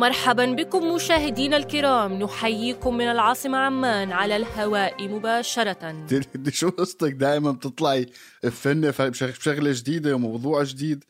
مرحبا بكم مشاهدينا الكرام. نحييكم من العاصمة عمان على الهواء مباشرة. دي شو قصتك؟ دائما بتطلعي فنة بشغلة جديدة وموضوع جديد.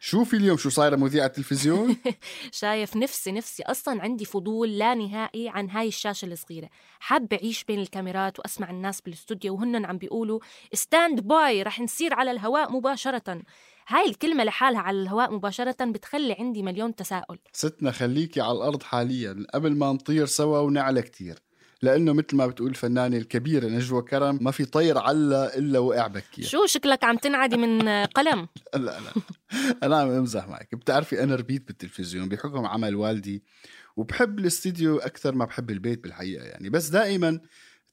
شوفي اليوم؟ شو صايرة مذيعة التلفزيون شايف نفسي نفسي أصلا عندي فضول لا نهائي عن هاي الشاشة الصغيرة. حابه أعيش بين الكاميرات وأسمع الناس بالاستوديو وهن عم بيقولوا stand by رح نصير على الهواء مباشرة. هاي الكلمة لحالها على الهواء مباشرة بتخلي عندي مليون تساؤل. ستنا خليكي على الأرض حاليا قبل ما نطير سوا ونعلى كتير. لأنه مثل ما بتقول الفنانه الكبيرة نجوى كرم ما في طير علا إلا وقع بكي شو شكلك عم تنعدي من قلم؟ لا لا أنا عم امزح معك. بتعرفي أنا ربيت بالتلفزيون بحكم عمل والدي وبحب الاستديو أكثر ما بحب البيت بالحقيقة يعني. بس دائما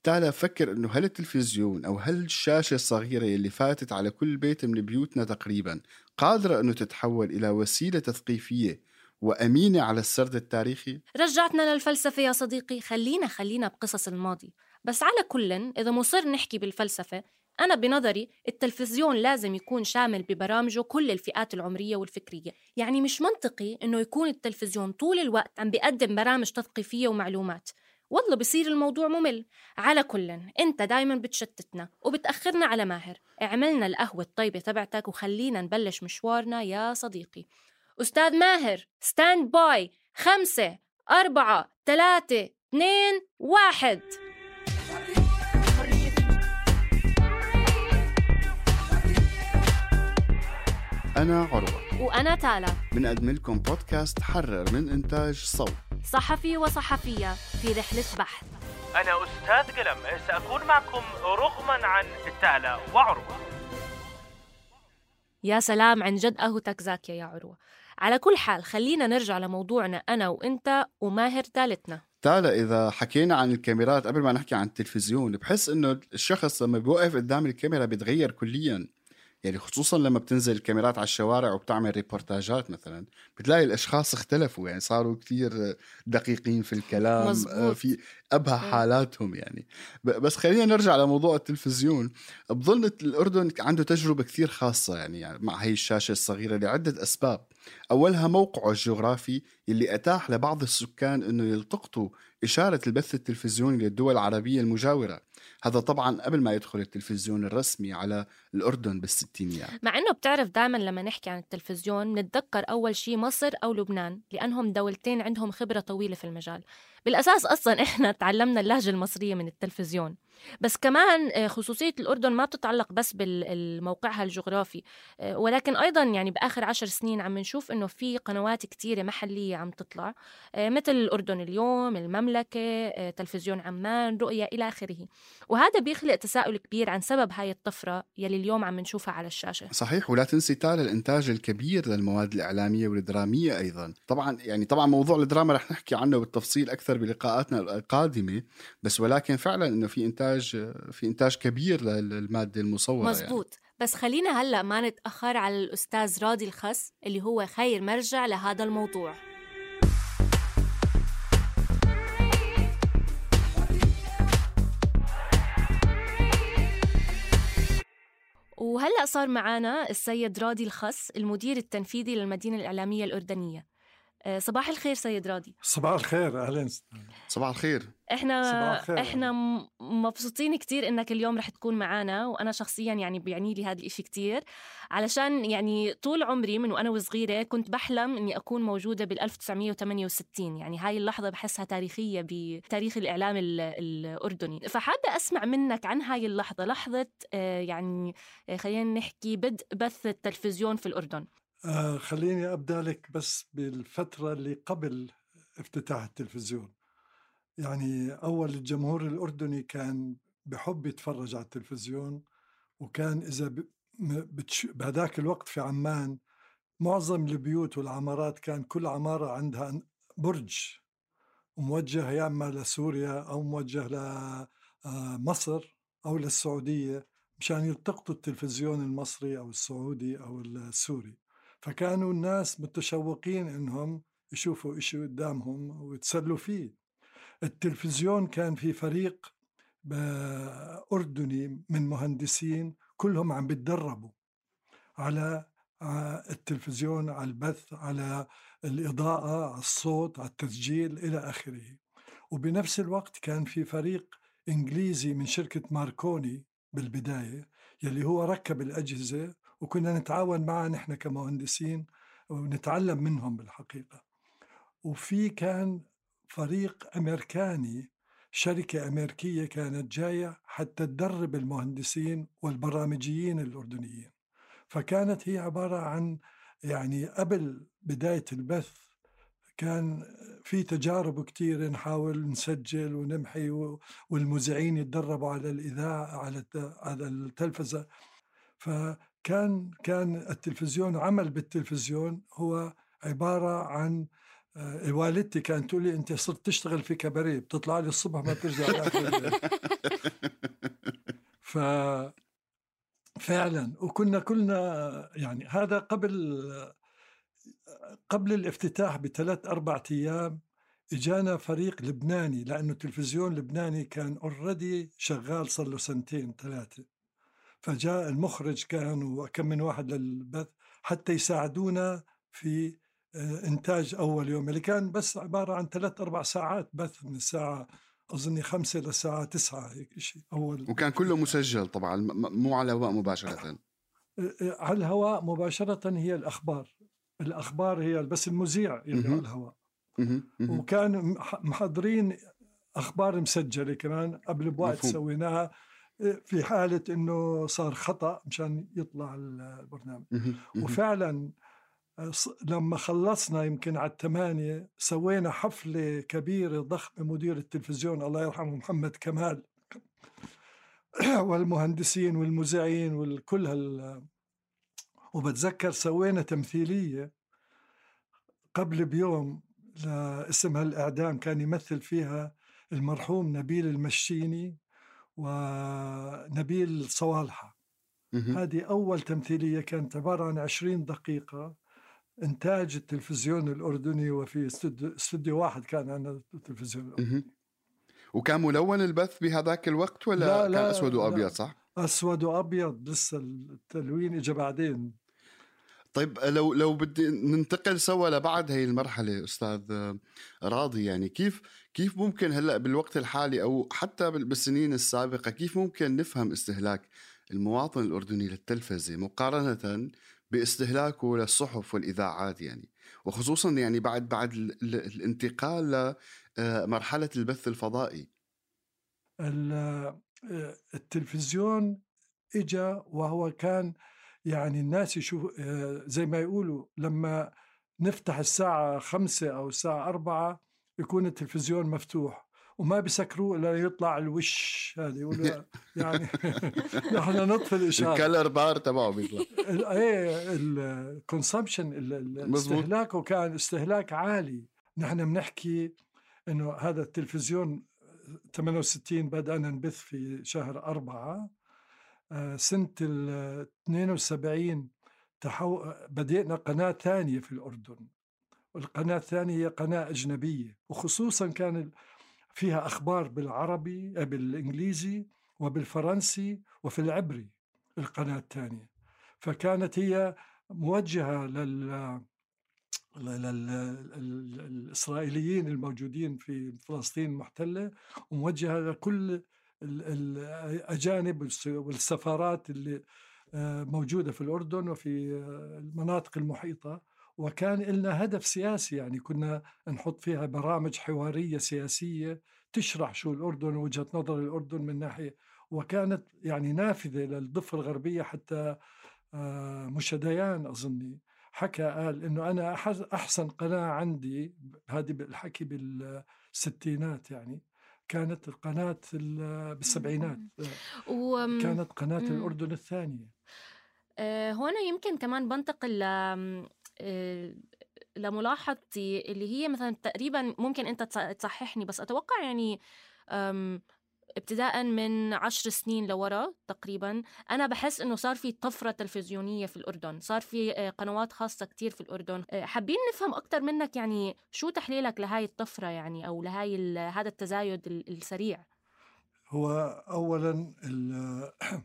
تعال فكر إنه هل التلفزيون أو هل الشاشة الصغيرة اللي فاتت على كل بيت من بيوتنا تقريبا قادرة إنه تتحول إلى وسيلة تثقيفية وأمينة على السرد التاريخي؟ رجعتنا للفلسفة يا صديقي. خلينا خلينا بقصص الماضي. بس على كل إذا مصر نحكي بالفلسفة أنا بنظري التلفزيون لازم يكون شامل ببرامجه كل الفئات العمرية والفكرية. يعني مش منطقي إنه يكون التلفزيون طول الوقت عم بيقدم برامج تثقيفية ومعلومات. والله بصير الموضوع ممل. على كل انت دايما بتشتتنا وبتأخرنا على ماهر. اعملنا القهوة الطيبة تبعتك وخلينا نبلش مشوارنا يا صديقي. أستاذ ماهر stand by خمسة أربعة ثلاثة اثنين واحد. أنا عروة. وأنا تالا. بنقدم لكم بودكاست حرر من إنتاج صوت. صحفي وصحفية في رحلة بحث. أنا أستاذ قلم سأكون معكم رغما عن تالا وعروة. يا سلام عن جد قهوتك زاكية يا عروة. على كل حال خلينا نرجع لموضوعنا أنا وإنت وماهر ثالثنا تالا إذا حكينا عن الكاميرات قبل ما نحكي عن التلفزيون بحس إنه الشخص لما بيوقف قدام الكاميرا بيتغير كلياً. يعني خصوصا لما بتنزل الكاميرات على الشوارع وبتعمل ريبورتاجات مثلا بتلاقي الأشخاص اختلفوا يعني صاروا كثير دقيقين في الكلام آه، مزبوط. في أبهى حالاتهم يعني. بس خلينا نرجع لموضوع التلفزيون. بظن الأردن عنده تجربة كثير خاصة يعني مع هي الشاشة الصغيرة لعدة أسباب. أولها موقعه الجغرافي اللي أتاح لبعض السكان إنه يلتقطوا إشارة البث التلفزيوني للدول العربية المجاورة. هذا طبعا قبل ما يدخل التلفزيون الرسمي على الأردن بالستينيات. مع أنه بتعرف دائما لما نحكي عن التلفزيون نتذكر أول شيء مصر أو لبنان لأنهم دولتين عندهم خبرة طويلة في المجال. بالأساس أصلا إحنا تعلمنا اللهجة المصرية من التلفزيون. بس كمان آه، خصوصية الأردن ما بتتعلق بس بموقعها الجغرافي آه، ولكن أيضا يعني بآخر عشر سنين عم نشوف إنه في قنوات كتيرة محلية عم تطلع آه، مثل الأردن اليوم المملكة تلفزيون عمان رؤية إلى آخره. وهذا بيخلق تساؤل كبير عن سبب هاي الطفرة يلي اليوم عم نشوفها على الشاشة. صحيح ولا تنسي تالا الإنتاج الكبير للمواد الإعلامية والدرامية أيضا. طبعا يعني طبعا موضوع الدراما رح نحكي عنه بالتفصيل أكثر بلقاءاتنا القادمة بس ولكن فعلا إنه في إنتاج في إنتاج كبير للمادة المصورة مزبوط. يعني. بس خلينا هلأ ما نتأخر على الأستاذ راضي الخس اللي هو خير مرجع لهذا الموضوع. وهلأ صار معنا السيد راضي الخس المدير التنفيذي للمدينة الإعلامية الأردنية. آه، صباح الخير سيد راضي صباح الخير أهلا. صباح الخير. إحنا صباح الخير. إحنا مبسوطين كتير إنك اليوم رح تكون معنا وأنا شخصيا يعني بيعني لي هذا الإشي كتير. علشان يعني طول عمري من وأنا وصغيرة كنت بحلم إني أكون موجودة بال 1968 يعني هاي اللحظة بحسها تاريخية بتاريخ الإعلام ال- الأردني. فحابة أسمع منك عن هاي اللحظة لحظة آه، يعني آه، خلينا نحكي بدء بث التلفزيون في الأردن. آه خليني أبدأ لك بس بالفترة اللي قبل افتتاح التلفزيون يعني أول الجمهور الأردني كان بحب يتفرج على التلفزيون وكان إذا. بهذاك الوقت في عمان معظم البيوت والعمارات كان كل عمارة عندها برج وموجه يا أما لسوريا أو موجه لمصر أو للسعودية مشان يلتقطوا التلفزيون المصري أو السعودي أو السوري فكانوا الناس متشوقين إنهم يشوفوا إشي قدامهم ويتسلوا فيه. التلفزيون كان في فريق أردني من مهندسين كلهم عم بتدربوا على ع- التلفزيون على البث على الإضاءة على الصوت على التسجيل إلى آخره. وبنفس الوقت كان في فريق إنجليزي من شركة ماركوني بالبداية يلي هو ركب الأجهزة وكنا نتعاون معه نحن كمهندسين ونتعلم منهم بالحقيقة. وفي كان فريق أمريكاني شركة أمريكية كانت جاية حتى تدرب المهندسين والبرامجيين الأردنيين. فكانت هي عبارة عن يعني قبل بداية البث كان في تجارب كتير نحاول نسجل ونمحي والمذيعين يتدربوا على الإذاعة على على التلفزة. فكان كان التلفزيون عمل بالتلفزيون هو عبارة عن آه، والدتي كانت تقول لي أنت صرت تشتغل في كباريه بتطلع لي الصبح ما بترجع ف فعلا. وكنا كلنا يعني هذا قبل قبل الافتتاح بثلاث أربع أيام إجانا فريق لبناني لأنه التلفزيون اللبناني كان اوريدي شغال صار له سنتين ثلاثة. فجاء المخرج كان وكم من واحد للبث حتى يساعدونا في آه، إنتاج أول يوم اللي كان بس عبارة عن ثلاث أربع ساعات بث من الساعة أظني خمسة للساعه تسعة هيك شيء أول وكان كله مسجل طبعا مو على الهواء مباشرة على الهواء مباشرة هي الأخبار الأخبار هي بس المذيع اللي. على الهواء. وكان مح- محضرين أخبار مسجلة كمان قبل بوقت. سويناها في حالة إنه صار خطأ مشان يطلع البرنامج. وفعلا لما خلصنا يمكن على الثمانية سوينا حفلة كبيرة ضخمة مدير التلفزيون الله يرحمه محمد كمال. والمهندسين والمذيعين والكل هال وبتذكر سوينا تمثيلية قبل بيوم اسمها الإعدام كان يمثل فيها المرحوم نبيل المشيني. ونبيل صوالحة. هذه أول تمثيلية كانت عبارة عن 20 دقيقة إنتاج التلفزيون الأردني وفي استوديو, واحد كان عندنا التلفزيون الأردني. وكان ملون البث بهذاك الوقت ولا لا، كان لا، أسود لا. وابيض صح؟ أسود وأبيض لسه التلوين إجا بعدين طيب لو لو بدي ننتقل سوا لبعد هي المرحلة أستاذ راضي يعني كيف كيف ممكن هلأ بالوقت الحالي أو حتى بال- بالسنين السابقة كيف ممكن نفهم استهلاك المواطن الأردني للتلفزة مقارنة باستهلاكه للصحف والإذاعات يعني؟ وخصوصا يعني بعد بعد ال- ال- الانتقال لمرحله البث الفضائي. ال- التلفزيون إجا وهو كان يعني الناس يشوف آه، زي ما يقولوا لما نفتح الساعة خمسة أو الساعة أربعة يكون التلفزيون مفتوح وما بيسكروه إلا يطلع الوش هذا يقولوا يعني نحن نطفي الإشارة. الكلر بار تبعه بيطلع. إيه الكونسبشن. استهلاكه كان استهلاك عالي. نحن بنحكي إنه هذا التلفزيون 68 بدأنا نبث في شهر أربعة. سنة ال 72 تحو... بدينا قناة ثانية في الأردن. والقناة الثانية هي قناة أجنبية وخصوصا كان فيها أخبار بالعربي آه، بالإنجليزي وبالفرنسي وفي العبري القناة الثانية. فكانت هي موجهة لل الإسرائيليين الموجودين في فلسطين المحتلة وموجهة لكل الأجانب والس- والسفارات اللي آه، موجودة في الأردن وفي آه، المناطق المحيطة. وكان لنا هدف سياسي يعني كنا نحط فيها برامج حوارية سياسية تشرح شو الأردن ووجهة نظر الأردن من ناحية. وكانت يعني نافذة للضفة الغربية حتى آه، مشا ديان أظني. حكى قال إنه أنا أحس- أحسن قناة عندي هذه الحكي بالستينات يعني. كانت القناة ال- بالسبعينات آه،. كانت قناة. الأردن الثانية آه، هون يمكن كمان بنتقل آه، لملاحظتي اللي هي مثلا تقريبا ممكن أنت تص- تصححني بس أتوقع يعني ابتداء من عشر سنين لورا تقريبا أنا بحس إنه صار في طفرة تلفزيونية في الأردن صار في آه، قنوات خاصة كتير في الأردن. آه، حابين نفهم أكثر منك يعني شو تحليلك لهاي الطفرة يعني أو لهاي هذا التزايد ال- السريع؟ هو أولا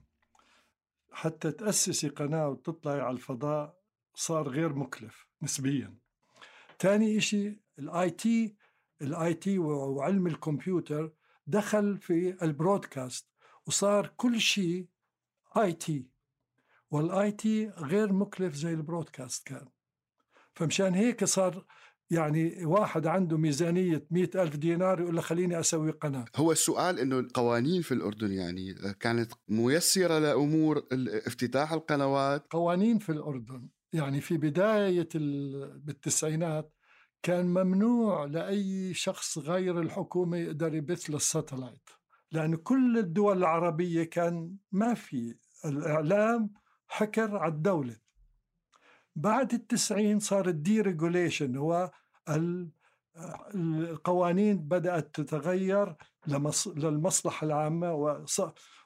حتى تأسسي قناة وتطلعي على الفضاء صار غير مكلف نسبيا. تاني إشي ال IT ال IT وعلم الكمبيوتر دخل في ال broadcast وصار كل شيء IT وال IT غير مكلف زي ال broadcast كان. فمشان هيك صار يعني واحد عنده ميزانية مئة ألف دينار يقول له خليني أسوي قناة. هو السؤال إنه القوانين في الأردن يعني كانت ميسرة لأمور ال- افتتاح القنوات؟ قوانين في الأردن يعني في بداية ال- بالتسعينات كان ممنوع لأي شخص غير الحكومة يقدر يبث لل satellite لأن كل الدول العربية كان ما في الإعلام حكر على الدولة. بعد التسعين صار ال deregulation هو ال- القوانين بدأت تتغير لمص- للمصلحة العامة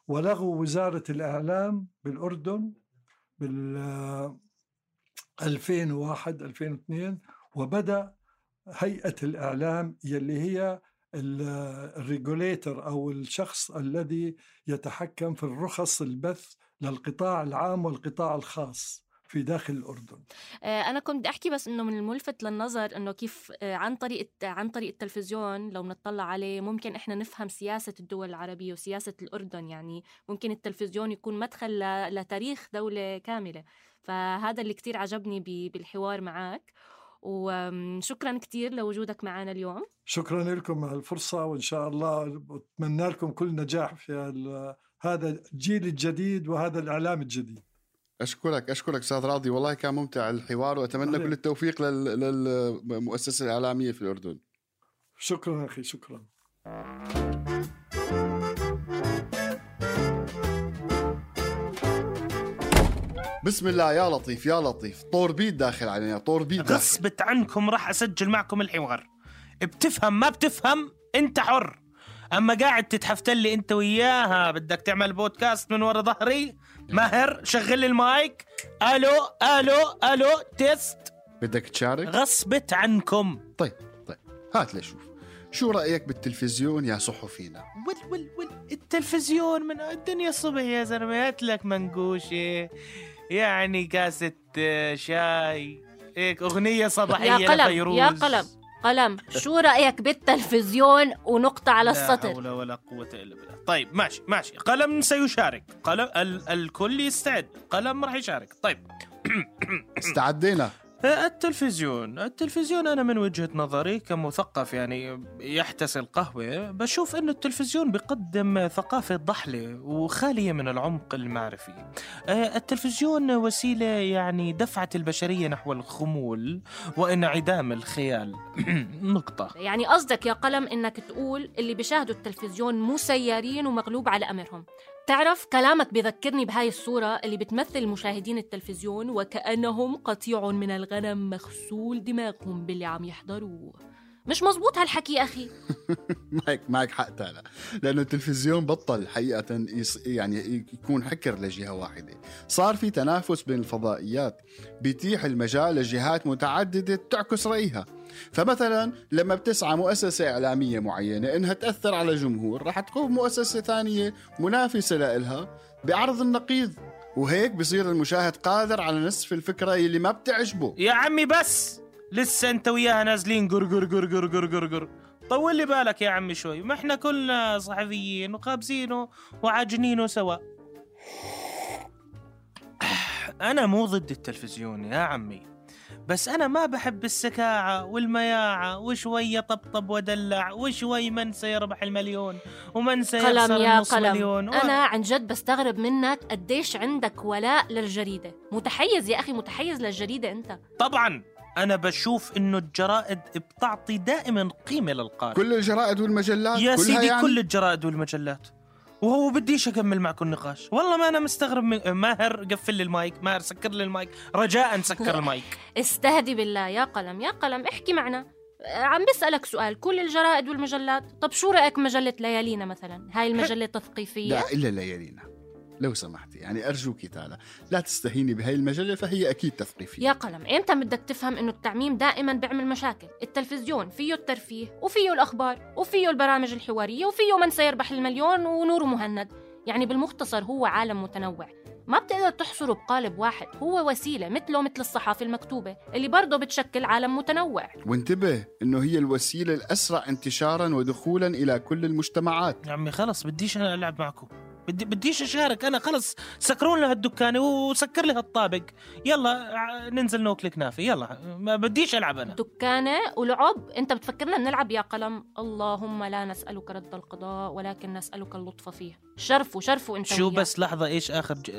ولغوا وزارة الإعلام بالأردن بال 2001 2002 وبدأ هيئة الإعلام يلي هي الريجوليتر أو الشخص الذي يتحكم في الرخص البث للقطاع العام والقطاع الخاص في داخل الأردن. آه، أنا كنت بدي أحكي بس إنه من الملفت للنظر إنه كيف آه، عن طريق عن طريق التلفزيون لو بنطلع عليه ممكن إحنا نفهم سياسة الدول العربية وسياسة الأردن يعني ممكن التلفزيون يكون مدخل لتاريخ دولة كاملة. فهذا اللي كتير عجبني بالحوار معك وشكرا كتير لوجودك معنا اليوم. شكرا لكم على الفرصة وإن شاء الله بتمنى لكم كل نجاح في هذا الجيل الجديد وهذا الإعلام الجديد. أشكرك أشكرك أستاذ راضي. والله كان ممتع الحوار وأتمنى عليك. كل التوفيق لل- للمؤسسة الإعلامية في الأردن. شكرا أخي شكرا. بسم الله يا لطيف يا لطيف. طوربيد داخل علينا طوربيد داخل. غصبت عنكم راح أسجل معكم الحوار بتفهم ما بتفهم أنت حر. أما قاعد تتحفتل لي أنت وياها بدك تعمل بودكاست من ورا ظهري؟ ماهر شغل لي المايك. ألو ألو ألو test. بدك تشارك؟ غصبت عنكم. طيب طيب. هات لشوف شو رأيك بالتلفزيون يا صحفينا؟ ول ول ول التلفزيون من الدنيا الصبح يا زلمة. هات لك منقوشة. يعني كاسه آه، شاي هيك أغنية صباحية يا قلم لفيروز. يا قلم قلم شو رأيك بالتلفزيون ونقطة على لا السطر؟ حول ولا قوة إلا بالله. طيب ماشي ماشي. قلم سيشارك. قلم ال الكل يستعد. قلم راح يشارك. طيب. استعدينا. التلفزيون. التلفزيون أنا من وجهة نظري كمثقف يعني يحتسي القهوة بشوف أنه التلفزيون بيقدم ثقافة ضحلة وخالية من العمق المعرفي. آه، التلفزيون وسيلة يعني دفعت البشرية نحو الخمول وانعدام الخيال. نقطة. يعني قصدك يا قلم إنك تقول اللي بيشاهدوا التلفزيون مسيرين ومغلوب على أمرهم. تعرف كلامك بذكرني بهاي الصورة اللي بتمثل مشاهدين التلفزيون وكأنهم قطيع من الغنم مغسول دماغهم باللي عم يحضروه. مش مزبوط هالحكي أخي. معك معك حق تالا. لأنه التلفزيون بطل حقيقة يص... يعني يكون حكر لجهة واحدة. صار في تنافس بين الفضائيات. بيتيح المجال لجهات متعددة تعكس رأيها. فمثلا لما بتسعى مؤسسة إعلامية معينة إنها تأثر على جمهور رح تقوم مؤسسة ثانية منافسة لإلها بعرض النقيض. وهيك بصير المشاهد قادر على نصف الفكرة اللي ما بتعجبه. يا عمي بس! لسه انت وياها نازلين. قر قر قر قر قر قر قر. طول لي بالك يا عمي شوي. ما إحنا كلنا صحفيين وخابزينه وعاجنينه سوا أنا مو ضد التلفزيون يا عمي. بس أنا ما بحب السكاعة والمياعة. وشوية طبطب ودلع. وشوي من سيربح المليون. ومن سيخسر قلم يا النص قلم. مليون. و... أنا عن جد بستغرب منك قديش عندك ولاء للجريدة. متحيز يا أخي متحيز للجريدة أنت. طبعا. أنا بشوف إنه الجرائد بتعطي دائما قيمة للقارئ. كل الجرائد والمجلات يا كلها سيدي يعني كل الجرائد والمجلات. وهو بديش أكمل معكم النقاش. والله ما أنا مستغرب من ماهر قفل لي المايك ماهر سكر لي المايك. رجاء سكر المايك. استهدي بالله. يا قلم يا قلم احكي معنا. عم بسألك سؤال. كل الجرائد والمجلات. طب شو رأيك مجلة ليالينا مثلا؟ هاي المجلة تثقيفية لا إلا ليالينا. لو سمحتي يعني أرجوك تعالى. لا تستهيني بهي المجلة فهي أكيد تثقيفية. يا قلم إمتى بدك تفهم إنه التعميم دائما بيعمل مشاكل؟ التلفزيون فيه الترفيه وفيه الأخبار وفيه البرامج الحوارية وفيه من سيربح المليون ونور مهند. يعني بالمختصر هو عالم متنوع. ما بتقدر تحصره بقالب واحد هو وسيلة مثله مثل الصحافة المكتوبة اللي برضه بتشكل عالم متنوع. وانتبه إنه هي الوسيلة الأسرع انتشارا ودخولا إلى كل المجتمعات. يا عمي خلص بديش أنا ألعب معكم. بدي بديش أشارك. أنا خلص سكروا لنا هالدكانه وسكر لي هالطابق يلا ننزل ناكل كنافه يلا ما بديش ألعب أنا. دكانة ولعب. أنت بتفكرنا بنلعب يا قلم. اللهم لا نسألك رد القضاء ولكن نسألك اللطف فيه. شرفوا شرفوا انت شو. بس لحظة إيش آخر ج-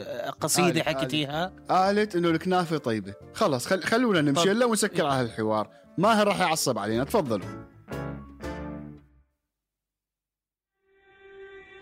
قصيدة حكيتيها؟ قالت إنه الكنافه طيبة. خلص خل... خلونا نمشي. هلا ونسكر على هالحوار ماهر راح يعصب علينا. تفضلوا.